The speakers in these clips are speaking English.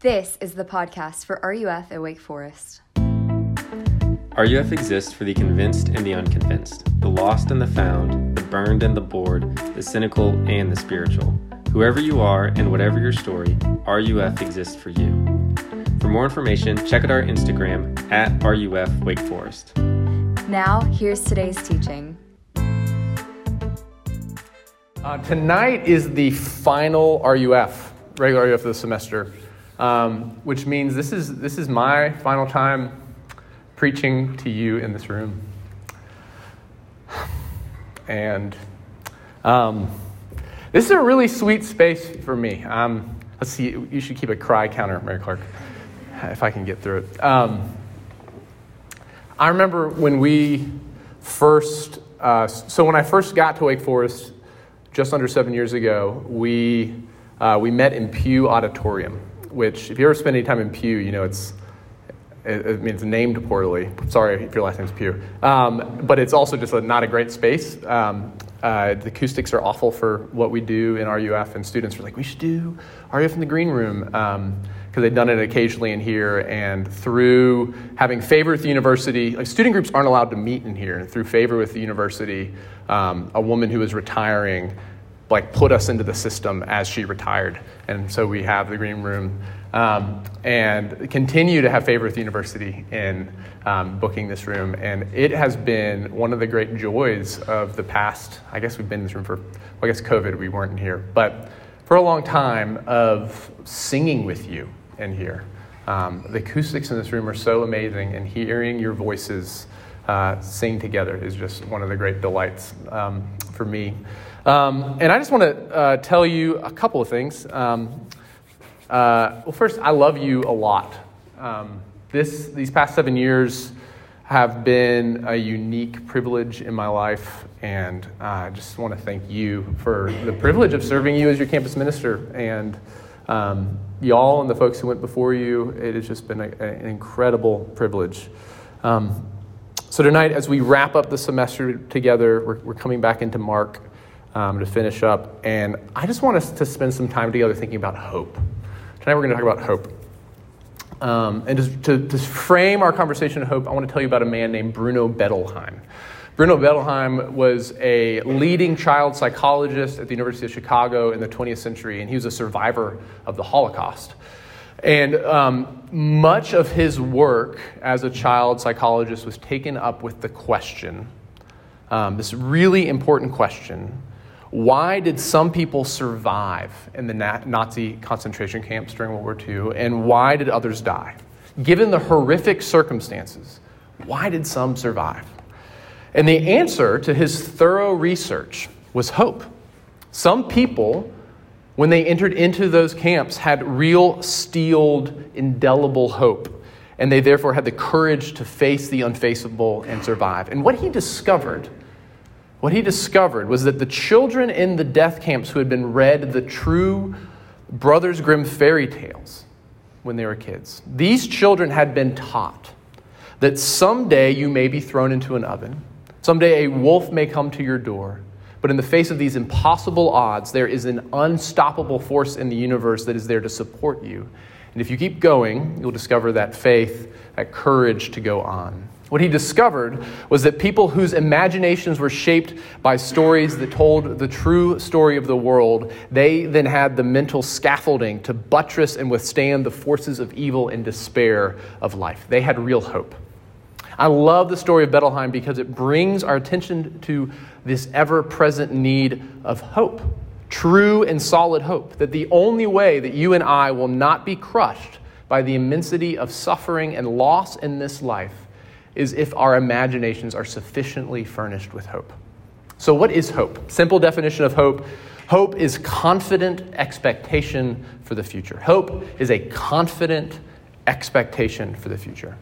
This is the podcast for RUF at Wake Forest. RUF exists for the convinced and the unconvinced, the lost and the found, the burned and the bored, the cynical and the spiritual. Whoever you are and whatever your story, RUF exists for you. For more information, check out our Instagram at RUF Wake Forest. Now, here's today's teaching. Uh, tonight is the final RUF, regular RUF of the semester, um, which means this is, this is my final time preaching to you in this room. And um, this is a really sweet space for me. Um, let's see, you should keep a cry counter, Mary Clark, if I can get through it. Um, I remember when we first, uh, so when I first got to Wake Forest just under seven years ago, we, uh, we met in Pugh Auditorium, which, if you ever spend any time in Pugh, you know it's it, it means named poorly. Sorry if your last name's Pugh. Um, but it's also just a, not a great space. Um, uh, the acoustics are awful for what we do in RUF, and students are like, we should do RUF in the green room. Because um, they've done it occasionally in here, and through having favor with the university, like student groups aren't allowed to meet in here. And through favor with the university, um, a woman who is retiring like put us into the system as she retired. And so we have the green room um, and continue to have favor with the university in um, booking this room. And it has been one of the great joys of the past, I guess we've been in this room for, well, I guess COVID, we weren't in here, but for a long time of singing with you in here. Um, the acoustics in this room are so amazing, and hearing your voices uh, sing together is just one of the great delights um, for me. Um, and I just want to uh, tell you a couple of things. Um, uh, well, first, I love you a lot. Um, this, these past seven years have been a unique privilege in my life, and I just want to thank you for the privilege of serving you as your campus minister. And um, y'all and the folks who went before you, it has just been a, an incredible privilege. Um, so, tonight, as we wrap up the semester together, we're, we're coming back into Mark um, to finish up. And I just want us to spend some time together thinking about hope. Tonight we're going to talk about hope. Um, and to, to, to, frame our conversation of hope, I want to tell you about a man named Bruno Bettelheim. Bruno Bettelheim was a leading child psychologist at the University of Chicago in the 20th century, and he was a survivor of the Holocaust. And um, much of his work as a child psychologist was taken up with the question um, this really important question why did some people survive in the Nazi concentration camps during World War II, and why did others die? Given the horrific circumstances, why did some survive? And the answer to his thorough research was hope. Some people, when they entered into those camps, had real steeled, indelible hope, and they therefore had the courage to face the unfaceable and survive. And what he discovered what he discovered was that the children in the death camps who had been read the true Brothers Grimm fairy tales when they were kids, these children had been taught that someday you may be thrown into an oven, someday a wolf may come to your door. But in the face of these impossible odds, there is an unstoppable force in the universe that is there to support you. And if you keep going, you'll discover that faith, that courage to go on. What he discovered was that people whose imaginations were shaped by stories that told the true story of the world, they then had the mental scaffolding to buttress and withstand the forces of evil and despair of life. They had real hope. I love the story of Bettelheim because it brings our attention to this ever present need of hope, true and solid hope, that the only way that you and I will not be crushed by the immensity of suffering and loss in this life is if our imaginations are sufficiently furnished with hope. So, what is hope? Simple definition of hope hope is confident expectation for the future. Hope is a confident expectation for the future.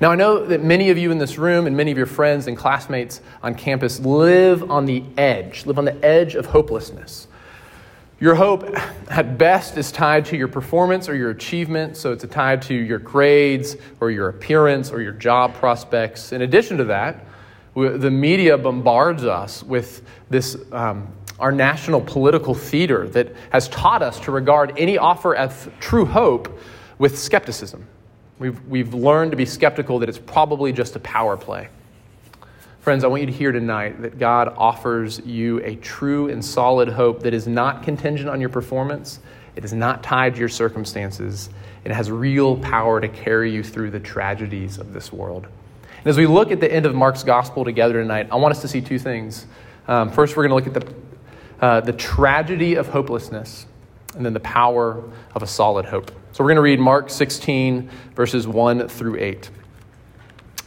Now, I know that many of you in this room and many of your friends and classmates on campus live on the edge, live on the edge of hopelessness. Your hope, at best, is tied to your performance or your achievement, so it's tied to your grades or your appearance or your job prospects. In addition to that, the media bombards us with this um, our national political theater that has taught us to regard any offer of true hope with skepticism. We've, we've learned to be skeptical that it's probably just a power play. Friends, I want you to hear tonight that God offers you a true and solid hope that is not contingent on your performance, it is not tied to your circumstances, it has real power to carry you through the tragedies of this world. And as we look at the end of Mark's gospel together tonight, I want us to see two things. Um, first, we're going to look at the, uh, the tragedy of hopelessness, and then the power of a solid hope. So we're going to read Mark 16, verses 1 through 8.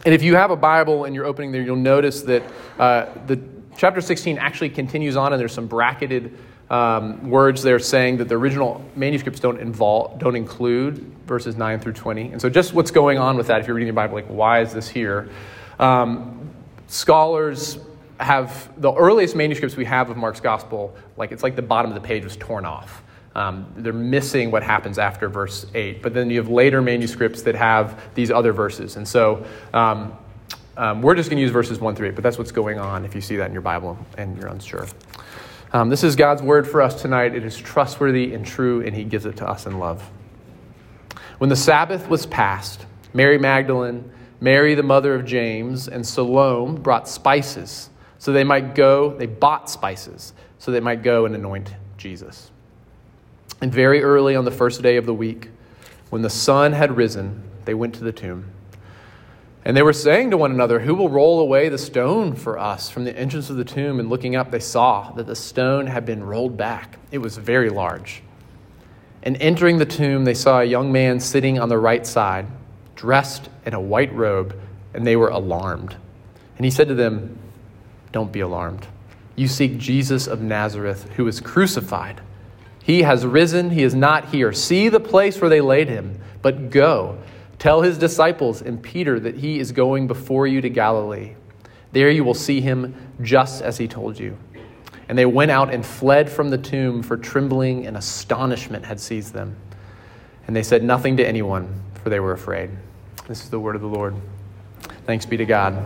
And if you have a Bible and you're opening there, you'll notice that uh, the chapter 16 actually continues on, and there's some bracketed um, words there saying that the original manuscripts don't involve, don't include verses 9 through 20. And so, just what's going on with that, if you're reading your Bible, like, why is this here? Um, scholars have the earliest manuscripts we have of Mark's gospel, like, it's like the bottom of the page was torn off. Um, they're missing what happens after verse 8. But then you have later manuscripts that have these other verses. And so, um, um, we're just going to use verses 1 through 8, but that's what's going on if you see that in your Bible and you're unsure. Um, this is God's word for us tonight. It is trustworthy and true, and He gives it to us in love. When the Sabbath was past, Mary Magdalene, Mary the mother of James, and Salome brought spices so they might go, they bought spices so they might go and anoint Jesus. And very early on the first day of the week, when the sun had risen, they went to the tomb. And they were saying to one another, Who will roll away the stone for us from the entrance of the tomb? And looking up, they saw that the stone had been rolled back. It was very large. And entering the tomb, they saw a young man sitting on the right side, dressed in a white robe, and they were alarmed. And he said to them, Don't be alarmed. You seek Jesus of Nazareth, who was crucified. He has risen, he is not here. See the place where they laid him, but go Tell his disciples and Peter that he is going before you to Galilee. There you will see him just as he told you. And they went out and fled from the tomb, for trembling and astonishment had seized them. And they said nothing to anyone, for they were afraid. This is the word of the Lord. Thanks be to God.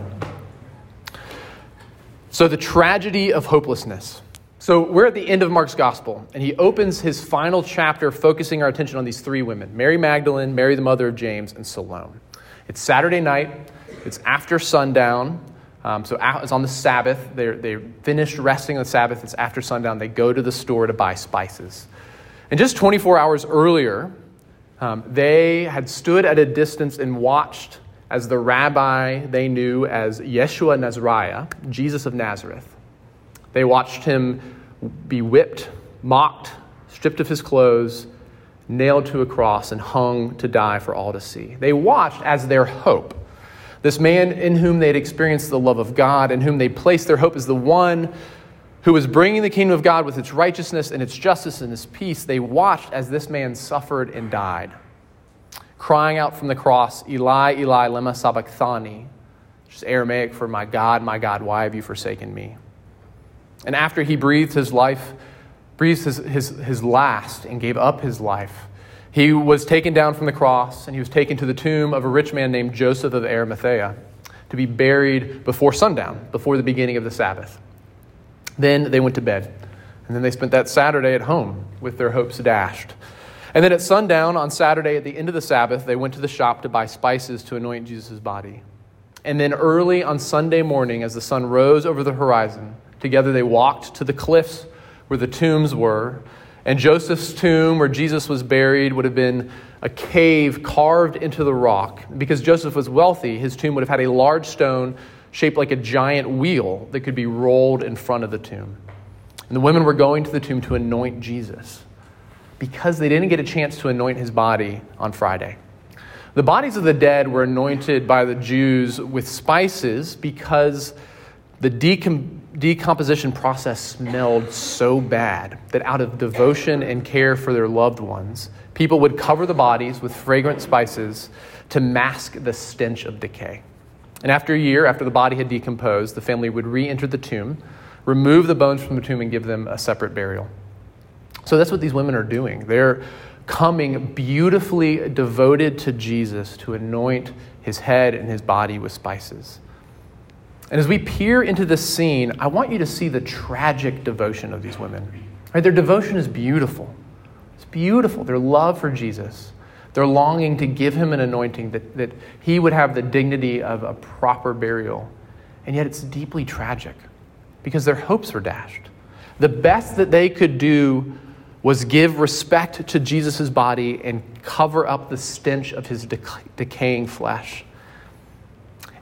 So, the tragedy of hopelessness. So we're at the end of Mark's gospel, and he opens his final chapter focusing our attention on these three women Mary Magdalene, Mary, the mother of James, and Salome. It's Saturday night, it's after sundown. Um, so it's on the Sabbath. They're, they finished resting on the Sabbath. It's after sundown. They go to the store to buy spices. And just 24 hours earlier, um, they had stood at a distance and watched as the rabbi they knew as Yeshua Nazariah, Jesus of Nazareth. They watched him be whipped, mocked, stripped of his clothes, nailed to a cross, and hung to die for all to see. They watched as their hope. This man in whom they had experienced the love of God, in whom they placed their hope as the one who was bringing the kingdom of God with its righteousness and its justice and its peace, they watched as this man suffered and died, crying out from the cross, Eli, Eli, lema sabachthani, which is Aramaic for, My God, my God, why have you forsaken me? And after he breathed his life, breathed his, his, his last and gave up his life, he was taken down from the cross and he was taken to the tomb of a rich man named Joseph of Arimathea to be buried before sundown, before the beginning of the Sabbath. Then they went to bed. And then they spent that Saturday at home with their hopes dashed. And then at sundown on Saturday, at the end of the Sabbath, they went to the shop to buy spices to anoint Jesus' body. And then early on Sunday morning, as the sun rose over the horizon, Together they walked to the cliffs where the tombs were. And Joseph's tomb, where Jesus was buried, would have been a cave carved into the rock. Because Joseph was wealthy, his tomb would have had a large stone shaped like a giant wheel that could be rolled in front of the tomb. And the women were going to the tomb to anoint Jesus because they didn't get a chance to anoint his body on Friday. The bodies of the dead were anointed by the Jews with spices because the decom- decomposition process smelled so bad that out of devotion and care for their loved ones, people would cover the bodies with fragrant spices to mask the stench of decay. And after a year, after the body had decomposed, the family would re enter the tomb, remove the bones from the tomb, and give them a separate burial. So that's what these women are doing. They're coming beautifully devoted to Jesus to anoint his head and his body with spices. And as we peer into this scene, I want you to see the tragic devotion of these women. Right? Their devotion is beautiful. It's beautiful. Their love for Jesus, their longing to give him an anointing that, that he would have the dignity of a proper burial. And yet it's deeply tragic because their hopes were dashed. The best that they could do was give respect to Jesus' body and cover up the stench of his decaying flesh.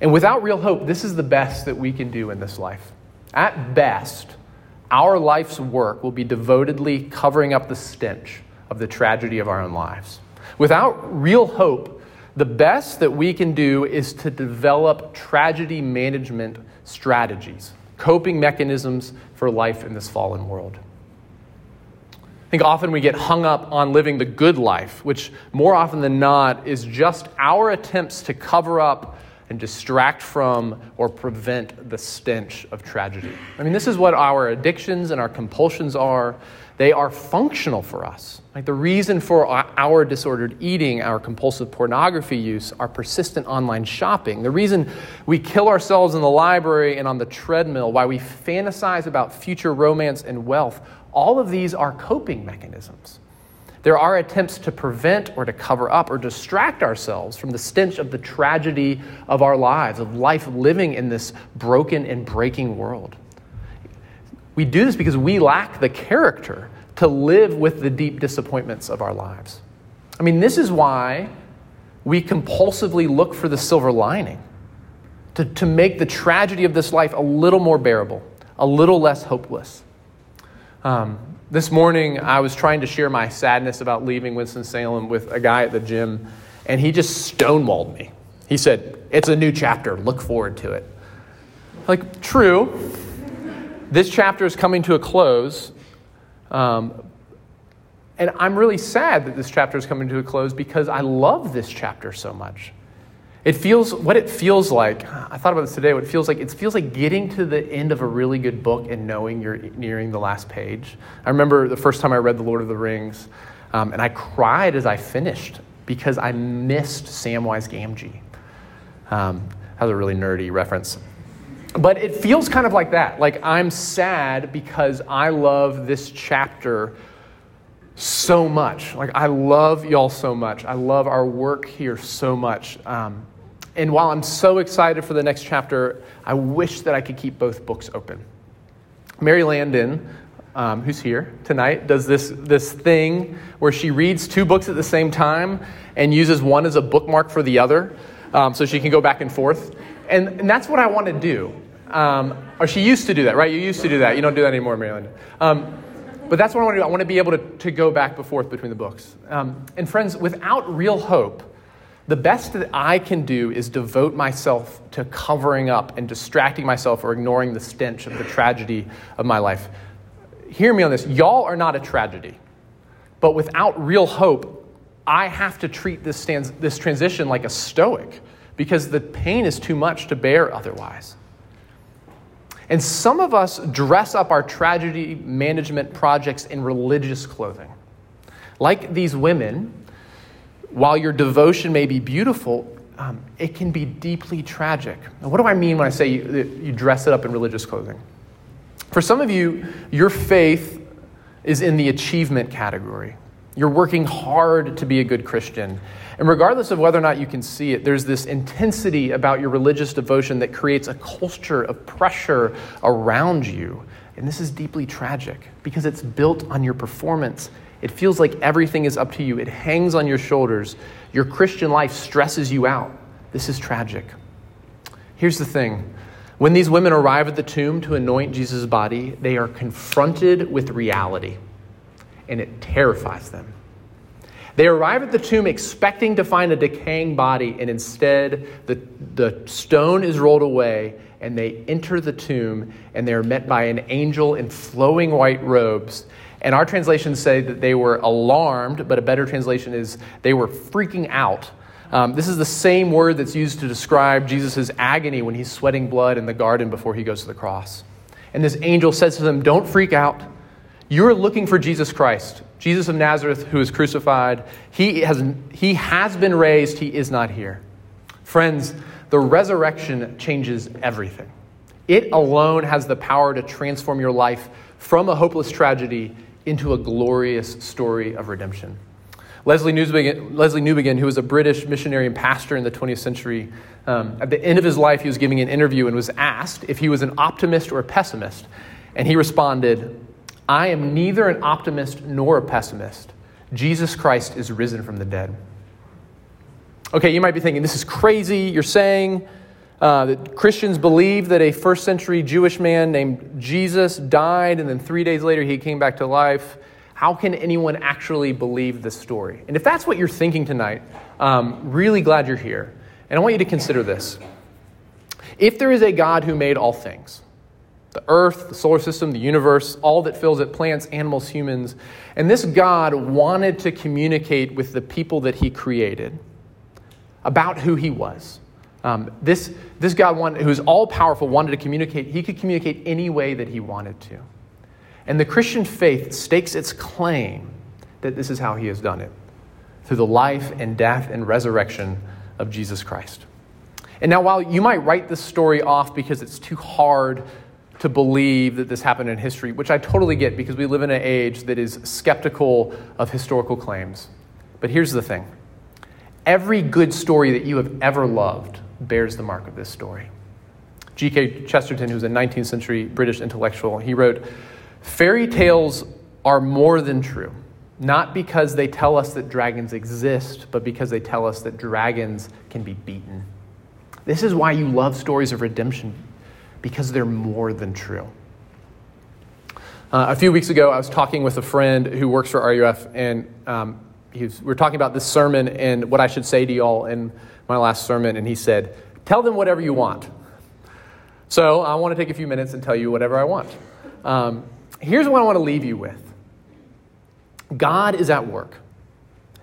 And without real hope, this is the best that we can do in this life. At best, our life's work will be devotedly covering up the stench of the tragedy of our own lives. Without real hope, the best that we can do is to develop tragedy management strategies, coping mechanisms for life in this fallen world. I think often we get hung up on living the good life, which more often than not is just our attempts to cover up and distract from or prevent the stench of tragedy. I mean, this is what our addictions and our compulsions are. They are functional for us. Like the reason for our disordered eating, our compulsive pornography use, our persistent online shopping, the reason we kill ourselves in the library and on the treadmill, why we fantasize about future romance and wealth, all of these are coping mechanisms. There are attempts to prevent or to cover up or distract ourselves from the stench of the tragedy of our lives, of life living in this broken and breaking world. We do this because we lack the character to live with the deep disappointments of our lives. I mean, this is why we compulsively look for the silver lining to, to make the tragedy of this life a little more bearable, a little less hopeless. Um, this morning, I was trying to share my sadness about leaving Winston-Salem with a guy at the gym, and he just stonewalled me. He said, It's a new chapter. Look forward to it. Like, true. This chapter is coming to a close. Um, and I'm really sad that this chapter is coming to a close because I love this chapter so much. It feels what it feels like. I thought about this today. What it feels like it feels like getting to the end of a really good book and knowing you're nearing the last page. I remember the first time I read The Lord of the Rings, um, and I cried as I finished because I missed Samwise Gamgee. Um, that was a really nerdy reference. But it feels kind of like that. Like I'm sad because I love this chapter so much. Like I love y'all so much. I love our work here so much. Um, and while I'm so excited for the next chapter, I wish that I could keep both books open. Mary Landon, um, who's here tonight, does this, this thing where she reads two books at the same time and uses one as a bookmark for the other um, so she can go back and forth. And, and that's what I want to do. Um, or she used to do that, right? You used to do that. You don't do that anymore, Mary Landon. Um, but that's what I want to do. I want to be able to, to go back and forth between the books. Um, and friends, without real hope, the best that I can do is devote myself to covering up and distracting myself or ignoring the stench of the tragedy of my life. Hear me on this. Y'all are not a tragedy. But without real hope, I have to treat this, this transition like a stoic because the pain is too much to bear otherwise. And some of us dress up our tragedy management projects in religious clothing. Like these women, while your devotion may be beautiful, um, it can be deeply tragic. Now, what do I mean when I say you, you dress it up in religious clothing? For some of you, your faith is in the achievement category. You're working hard to be a good Christian. And regardless of whether or not you can see it, there's this intensity about your religious devotion that creates a culture of pressure around you. And this is deeply tragic because it's built on your performance it feels like everything is up to you, it hangs on your shoulders. Your Christian life stresses you out. This is tragic. Here's the thing when these women arrive at the tomb to anoint Jesus' body, they are confronted with reality, and it terrifies them. They arrive at the tomb expecting to find a decaying body, and instead, the, the stone is rolled away, and they enter the tomb, and they are met by an angel in flowing white robes and our translations say that they were alarmed, but a better translation is they were freaking out. Um, this is the same word that's used to describe Jesus' agony when he's sweating blood in the garden before he goes to the cross. And this angel says to them, Don't freak out. You're looking for Jesus Christ, Jesus of Nazareth, who is crucified. He has, he has been raised, he is not here. Friends, the resurrection changes everything. It alone has the power to transform your life from a hopeless tragedy into a glorious story of redemption. Leslie Newbegin, Leslie Newbigin, who was a British missionary and pastor in the 20th century, um, at the end of his life, he was giving an interview and was asked if he was an optimist or a pessimist. And he responded, I am neither an optimist nor a pessimist. Jesus Christ is risen from the dead. Okay, you might be thinking, this is crazy. You're saying uh, Christians believe that a first century Jewish man named Jesus died and then three days later he came back to life. How can anyone actually believe this story? And if that's what you're thinking tonight, um, really glad you're here. And I want you to consider this. If there is a God who made all things, the earth, the solar system, the universe, all that fills it plants, animals, humans, and this God wanted to communicate with the people that he created about who he was. Um, this, this God, wanted, who is all powerful, wanted to communicate. He could communicate any way that he wanted to. And the Christian faith stakes its claim that this is how he has done it through the life and death and resurrection of Jesus Christ. And now, while you might write this story off because it's too hard to believe that this happened in history, which I totally get because we live in an age that is skeptical of historical claims. But here's the thing every good story that you have ever loved bears the mark of this story. G.K. Chesterton, who's a 19th century British intellectual, he wrote, Fairy tales are more than true, not because they tell us that dragons exist, but because they tell us that dragons can be beaten. This is why you love stories of redemption, because they're more than true. Uh, a few weeks ago, I was talking with a friend who works for RUF, and um, was, we were talking about this sermon and what I should say to y'all in my last sermon, and he said, Tell them whatever you want. So I want to take a few minutes and tell you whatever I want. Um, here's what I want to leave you with God is at work.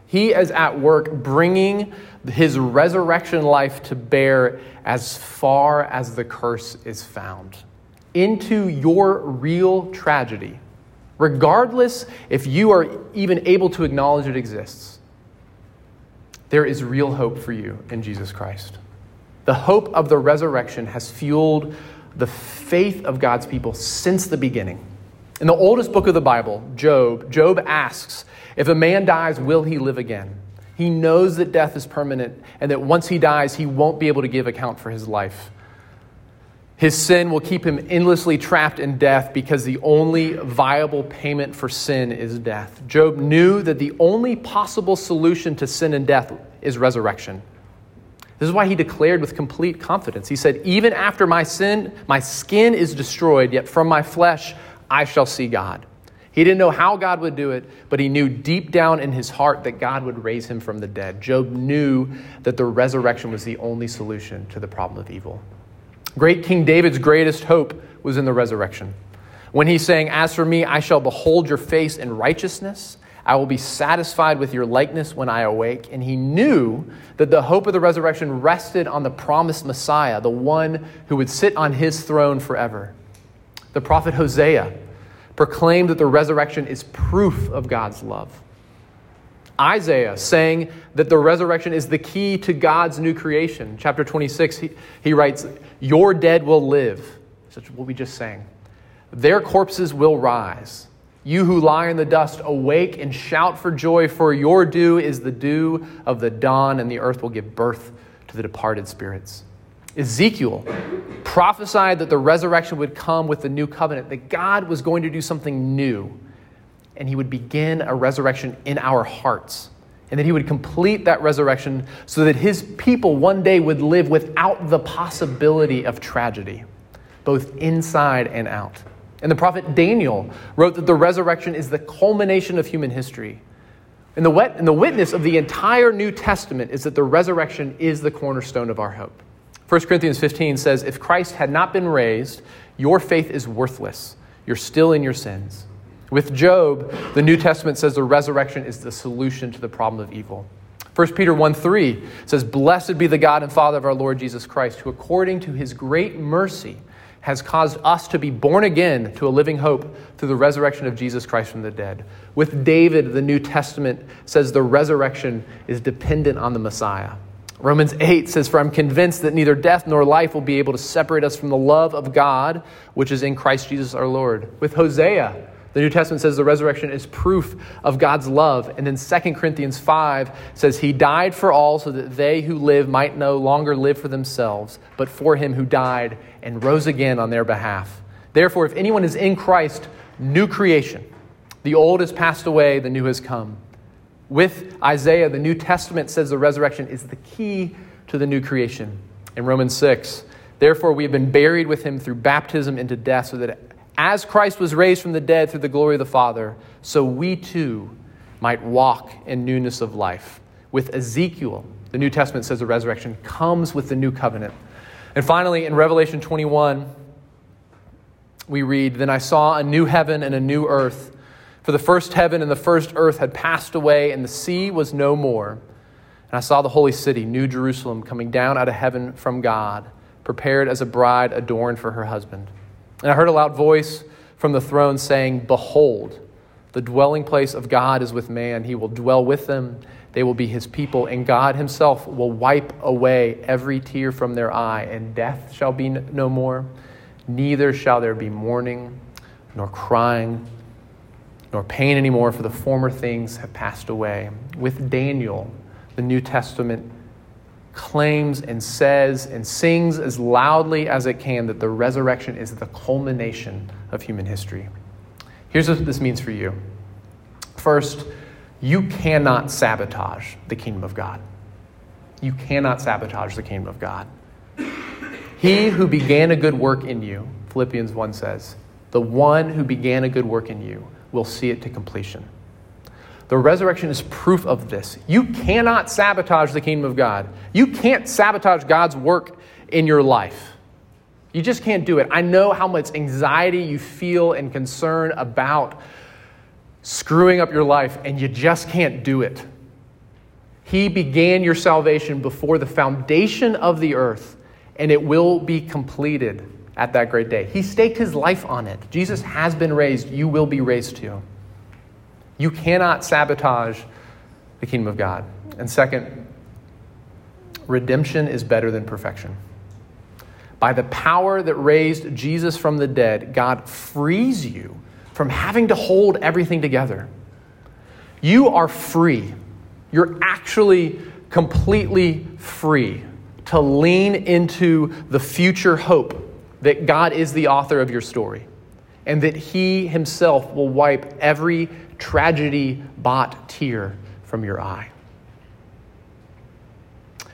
He is at work bringing his resurrection life to bear as far as the curse is found into your real tragedy, regardless if you are even able to acknowledge it exists. There is real hope for you in Jesus Christ. The hope of the resurrection has fueled the faith of God's people since the beginning. In the oldest book of the Bible, Job, Job asks, If a man dies, will he live again? He knows that death is permanent and that once he dies, he won't be able to give account for his life. His sin will keep him endlessly trapped in death because the only viable payment for sin is death. Job knew that the only possible solution to sin and death is resurrection. This is why he declared with complete confidence. He said, Even after my sin, my skin is destroyed, yet from my flesh I shall see God. He didn't know how God would do it, but he knew deep down in his heart that God would raise him from the dead. Job knew that the resurrection was the only solution to the problem of evil. Great King David's greatest hope was in the resurrection. When he's saying, As for me, I shall behold your face in righteousness. I will be satisfied with your likeness when I awake. And he knew that the hope of the resurrection rested on the promised Messiah, the one who would sit on his throne forever. The prophet Hosea proclaimed that the resurrection is proof of God's love. Isaiah saying that the resurrection is the key to God's new creation. Chapter 26, he, he writes, Your dead will live. Such what we just sang. Their corpses will rise. You who lie in the dust, awake and shout for joy, for your dew is the dew of the dawn, and the earth will give birth to the departed spirits. Ezekiel prophesied that the resurrection would come with the new covenant, that God was going to do something new, and he would begin a resurrection in our hearts. And that he would complete that resurrection so that his people one day would live without the possibility of tragedy, both inside and out. And the prophet Daniel wrote that the resurrection is the culmination of human history. And the, wet, and the witness of the entire New Testament is that the resurrection is the cornerstone of our hope. 1 Corinthians 15 says, If Christ had not been raised, your faith is worthless. You're still in your sins. With Job, the New Testament says the resurrection is the solution to the problem of evil. 1 Peter 1 3 says, Blessed be the God and Father of our Lord Jesus Christ, who according to his great mercy has caused us to be born again to a living hope through the resurrection of Jesus Christ from the dead. With David, the New Testament says the resurrection is dependent on the Messiah. Romans 8 says, For I'm convinced that neither death nor life will be able to separate us from the love of God, which is in Christ Jesus our Lord. With Hosea, the New Testament says the resurrection is proof of God's love. And then 2 Corinthians 5 says, He died for all so that they who live might no longer live for themselves, but for him who died and rose again on their behalf. Therefore, if anyone is in Christ, new creation. The old has passed away, the new has come. With Isaiah, the New Testament says the resurrection is the key to the new creation. In Romans 6, therefore we have been buried with him through baptism into death, so that as Christ was raised from the dead through the glory of the Father, so we too might walk in newness of life. With Ezekiel, the New Testament says the resurrection comes with the new covenant. And finally, in Revelation 21, we read, Then I saw a new heaven and a new earth. For the first heaven and the first earth had passed away, and the sea was no more. And I saw the holy city, New Jerusalem, coming down out of heaven from God, prepared as a bride adorned for her husband. And I heard a loud voice from the throne saying, Behold, the dwelling place of God is with man. He will dwell with them, they will be his people, and God himself will wipe away every tear from their eye, and death shall be no more. Neither shall there be mourning, nor crying nor pain anymore, for the former things have passed away. With Daniel, the New Testament claims and says and sings as loudly as it can that the resurrection is the culmination of human history. Here's what this means for you. First, you cannot sabotage the kingdom of God. You cannot sabotage the kingdom of God. He who began a good work in you, Philippians 1 says, the one who began a good work in you will see it to completion. The resurrection is proof of this. You cannot sabotage the kingdom of God. You can't sabotage God's work in your life. You just can't do it. I know how much anxiety you feel and concern about screwing up your life, and you just can't do it. He began your salvation before the foundation of the earth, and it will be completed at that great day. He staked his life on it. Jesus has been raised. You will be raised too. You cannot sabotage the kingdom of God. And second, redemption is better than perfection. By the power that raised Jesus from the dead, God frees you from having to hold everything together. You are free. You're actually completely free to lean into the future hope that God is the author of your story and that He Himself will wipe every tragedy bought tear from your eye.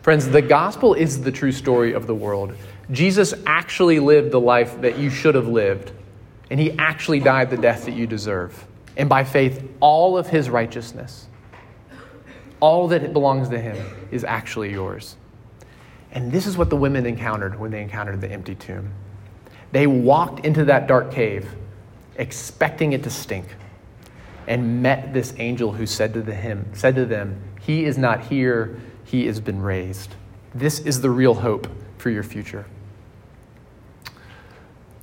Friends, the gospel is the true story of the world. Jesus actually lived the life that you should have lived, and He actually died the death that you deserve. And by faith, all of His righteousness, all that belongs to Him, is actually yours. And this is what the women encountered when they encountered the empty tomb. They walked into that dark cave expecting it to stink and met this angel who said to, the, him, said to them, He is not here, he has been raised. This is the real hope for your future.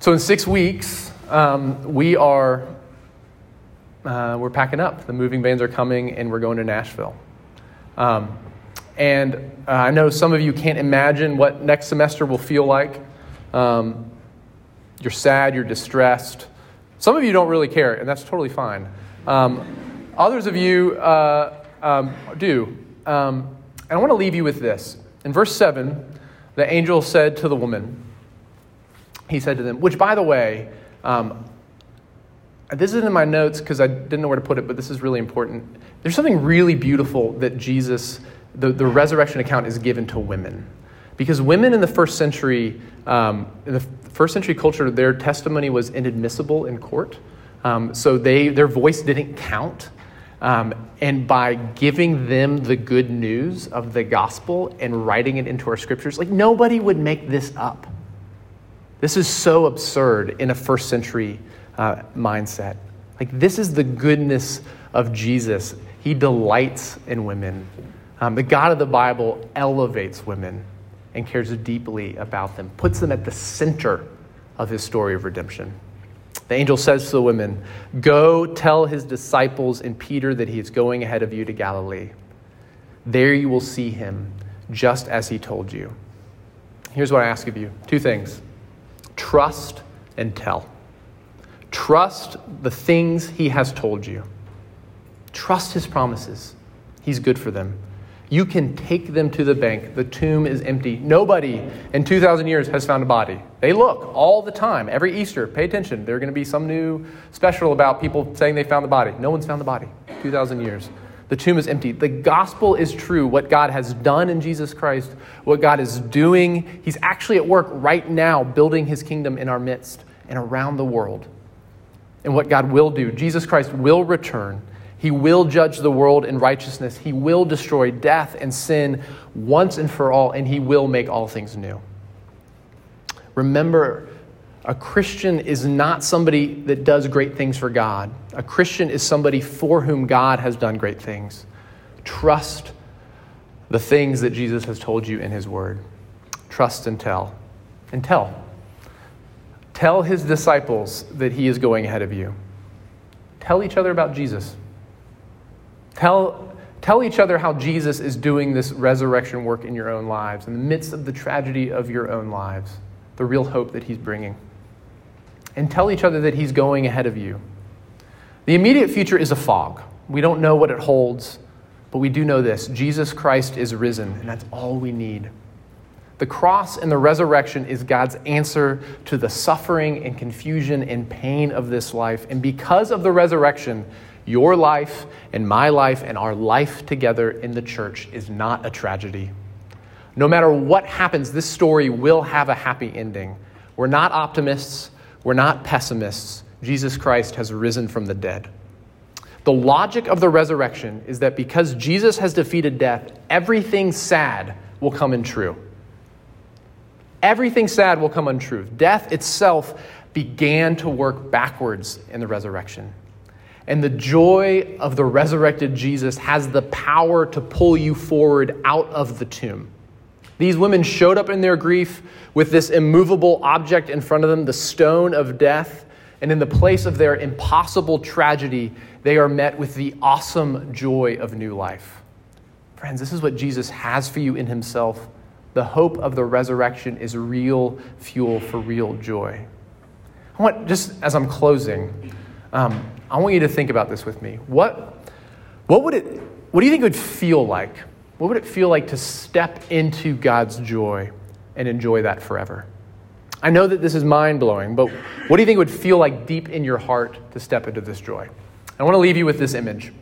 So, in six weeks, um, we are uh, we're packing up. The moving vans are coming, and we're going to Nashville. Um, and uh, I know some of you can't imagine what next semester will feel like. Um, you're sad, you're distressed. Some of you don't really care, and that's totally fine. Um, others of you uh, um, do. Um, and I want to leave you with this. In verse 7, the angel said to the woman, he said to them, which, by the way, um, this isn't in my notes because I didn't know where to put it, but this is really important. There's something really beautiful that Jesus, the, the resurrection account, is given to women. Because women in the first century, um, in the first century culture, their testimony was inadmissible in court. Um, so they, their voice didn't count. Um, and by giving them the good news of the gospel and writing it into our scriptures, like nobody would make this up. This is so absurd in a first century uh, mindset. Like, this is the goodness of Jesus. He delights in women. Um, the God of the Bible elevates women and cares deeply about them, puts them at the center of his story of redemption. The angel says to the women, Go tell his disciples and Peter that he is going ahead of you to Galilee. There you will see him just as he told you. Here's what I ask of you two things trust and tell. Trust the things he has told you. Trust his promises. He's good for them. You can take them to the bank. The tomb is empty. Nobody in 2,000 years has found a body. They look all the time, every Easter. Pay attention. There's going to be some new special about people saying they found the body. No one's found the body. 2,000 years. The tomb is empty. The gospel is true. What God has done in Jesus Christ, what God is doing, He's actually at work right now building His kingdom in our midst and around the world. And what God will do, Jesus Christ will return he will judge the world in righteousness. He will destroy death and sin once and for all, and He will make all things new. Remember, a Christian is not somebody that does great things for God. A Christian is somebody for whom God has done great things. Trust the things that Jesus has told you in His Word. Trust and tell. And tell. Tell His disciples that He is going ahead of you. Tell each other about Jesus. Tell, tell each other how Jesus is doing this resurrection work in your own lives, in the midst of the tragedy of your own lives, the real hope that He's bringing. And tell each other that He's going ahead of you. The immediate future is a fog. We don't know what it holds, but we do know this Jesus Christ is risen, and that's all we need. The cross and the resurrection is God's answer to the suffering and confusion and pain of this life. And because of the resurrection, your life and my life and our life together in the church is not a tragedy. No matter what happens, this story will have a happy ending. We're not optimists, we're not pessimists. Jesus Christ has risen from the dead. The logic of the resurrection is that because Jesus has defeated death, everything sad will come untrue. Everything sad will come untrue. Death itself began to work backwards in the resurrection. And the joy of the resurrected Jesus has the power to pull you forward out of the tomb. These women showed up in their grief with this immovable object in front of them, the stone of death. And in the place of their impossible tragedy, they are met with the awesome joy of new life. Friends, this is what Jesus has for you in himself. The hope of the resurrection is real fuel for real joy. I want, just as I'm closing, um, I want you to think about this with me. What, what, would it, what do you think it would feel like? What would it feel like to step into God's joy and enjoy that forever? I know that this is mind blowing, but what do you think it would feel like deep in your heart to step into this joy? I want to leave you with this image.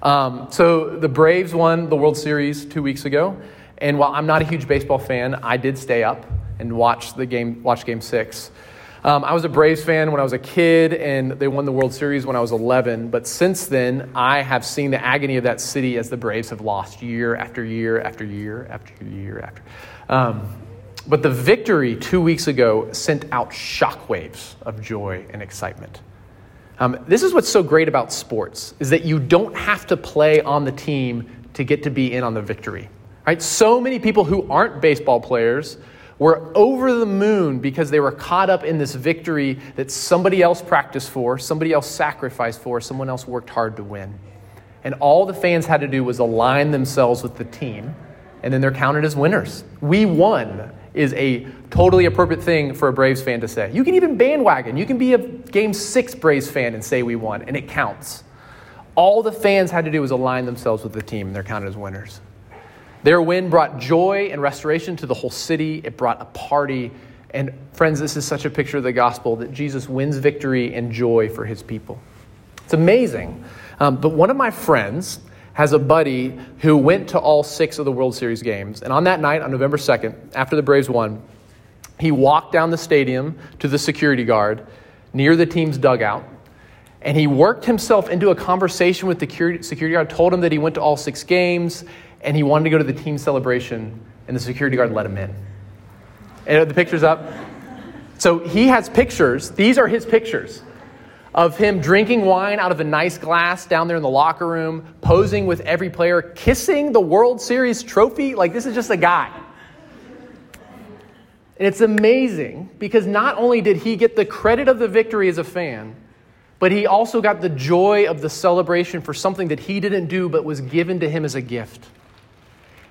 Um, so the Braves won the World Series two weeks ago, and while I'm not a huge baseball fan, I did stay up and watch the game, watch Game Six. Um, I was a Braves fan when I was a kid, and they won the World Series when I was 11. But since then, I have seen the agony of that city as the Braves have lost year after year after year after year after. Um, but the victory two weeks ago sent out shockwaves of joy and excitement. Um, this is what's so great about sports is that you don't have to play on the team to get to be in on the victory. Right? So many people who aren't baseball players were over the moon because they were caught up in this victory that somebody else practiced for, somebody else sacrificed for, someone else worked hard to win. And all the fans had to do was align themselves with the team, and then they're counted as winners. We won is a totally appropriate thing for a Braves fan to say. You can even bandwagon. You can be a game six Braves fan and say we won, and it counts. All the fans had to do was align themselves with the team, and they're counted as winners. Their win brought joy and restoration to the whole city. It brought a party. And friends, this is such a picture of the gospel that Jesus wins victory and joy for his people. It's amazing. Um, but one of my friends has a buddy who went to all six of the World Series games. And on that night, on November 2nd, after the Braves won, he walked down the stadium to the security guard near the team's dugout. And he worked himself into a conversation with the security guard, told him that he went to all six games and he wanted to go to the team celebration, and the security guard let him in. And the picture's up. So he has pictures. These are his pictures of him drinking wine out of a nice glass down there in the locker room, posing with every player, kissing the World Series trophy. Like, this is just a guy. And it's amazing because not only did he get the credit of the victory as a fan, but he also got the joy of the celebration for something that he didn't do but was given to him as a gift.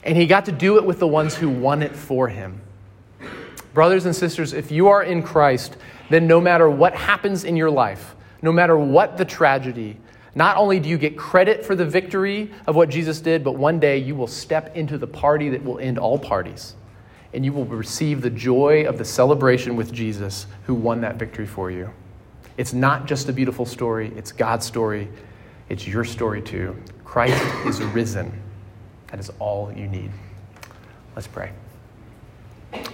And he got to do it with the ones who won it for him. Brothers and sisters, if you are in Christ, then no matter what happens in your life, no matter what the tragedy, not only do you get credit for the victory of what Jesus did, but one day you will step into the party that will end all parties. And you will receive the joy of the celebration with Jesus who won that victory for you. It's not just a beautiful story, it's God's story. It's your story too. Christ is risen. That is all you need. Let's pray.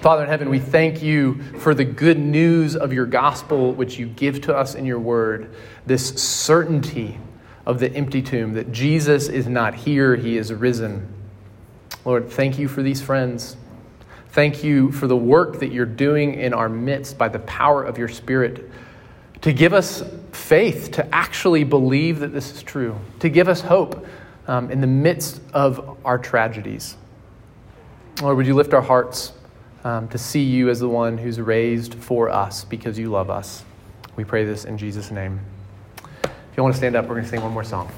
Father in heaven, we thank you for the good news of your gospel, which you give to us in your word, this certainty of the empty tomb, that Jesus is not here, he is risen. Lord, thank you for these friends. Thank you for the work that you're doing in our midst by the power of your Spirit to give us faith, to actually believe that this is true, to give us hope um, in the midst of our tragedies. Lord, would you lift our hearts? um, to see you as the one who's raised for us because you love us. We pray this in Jesus' name. If you want to stand up, we're going to sing one more song.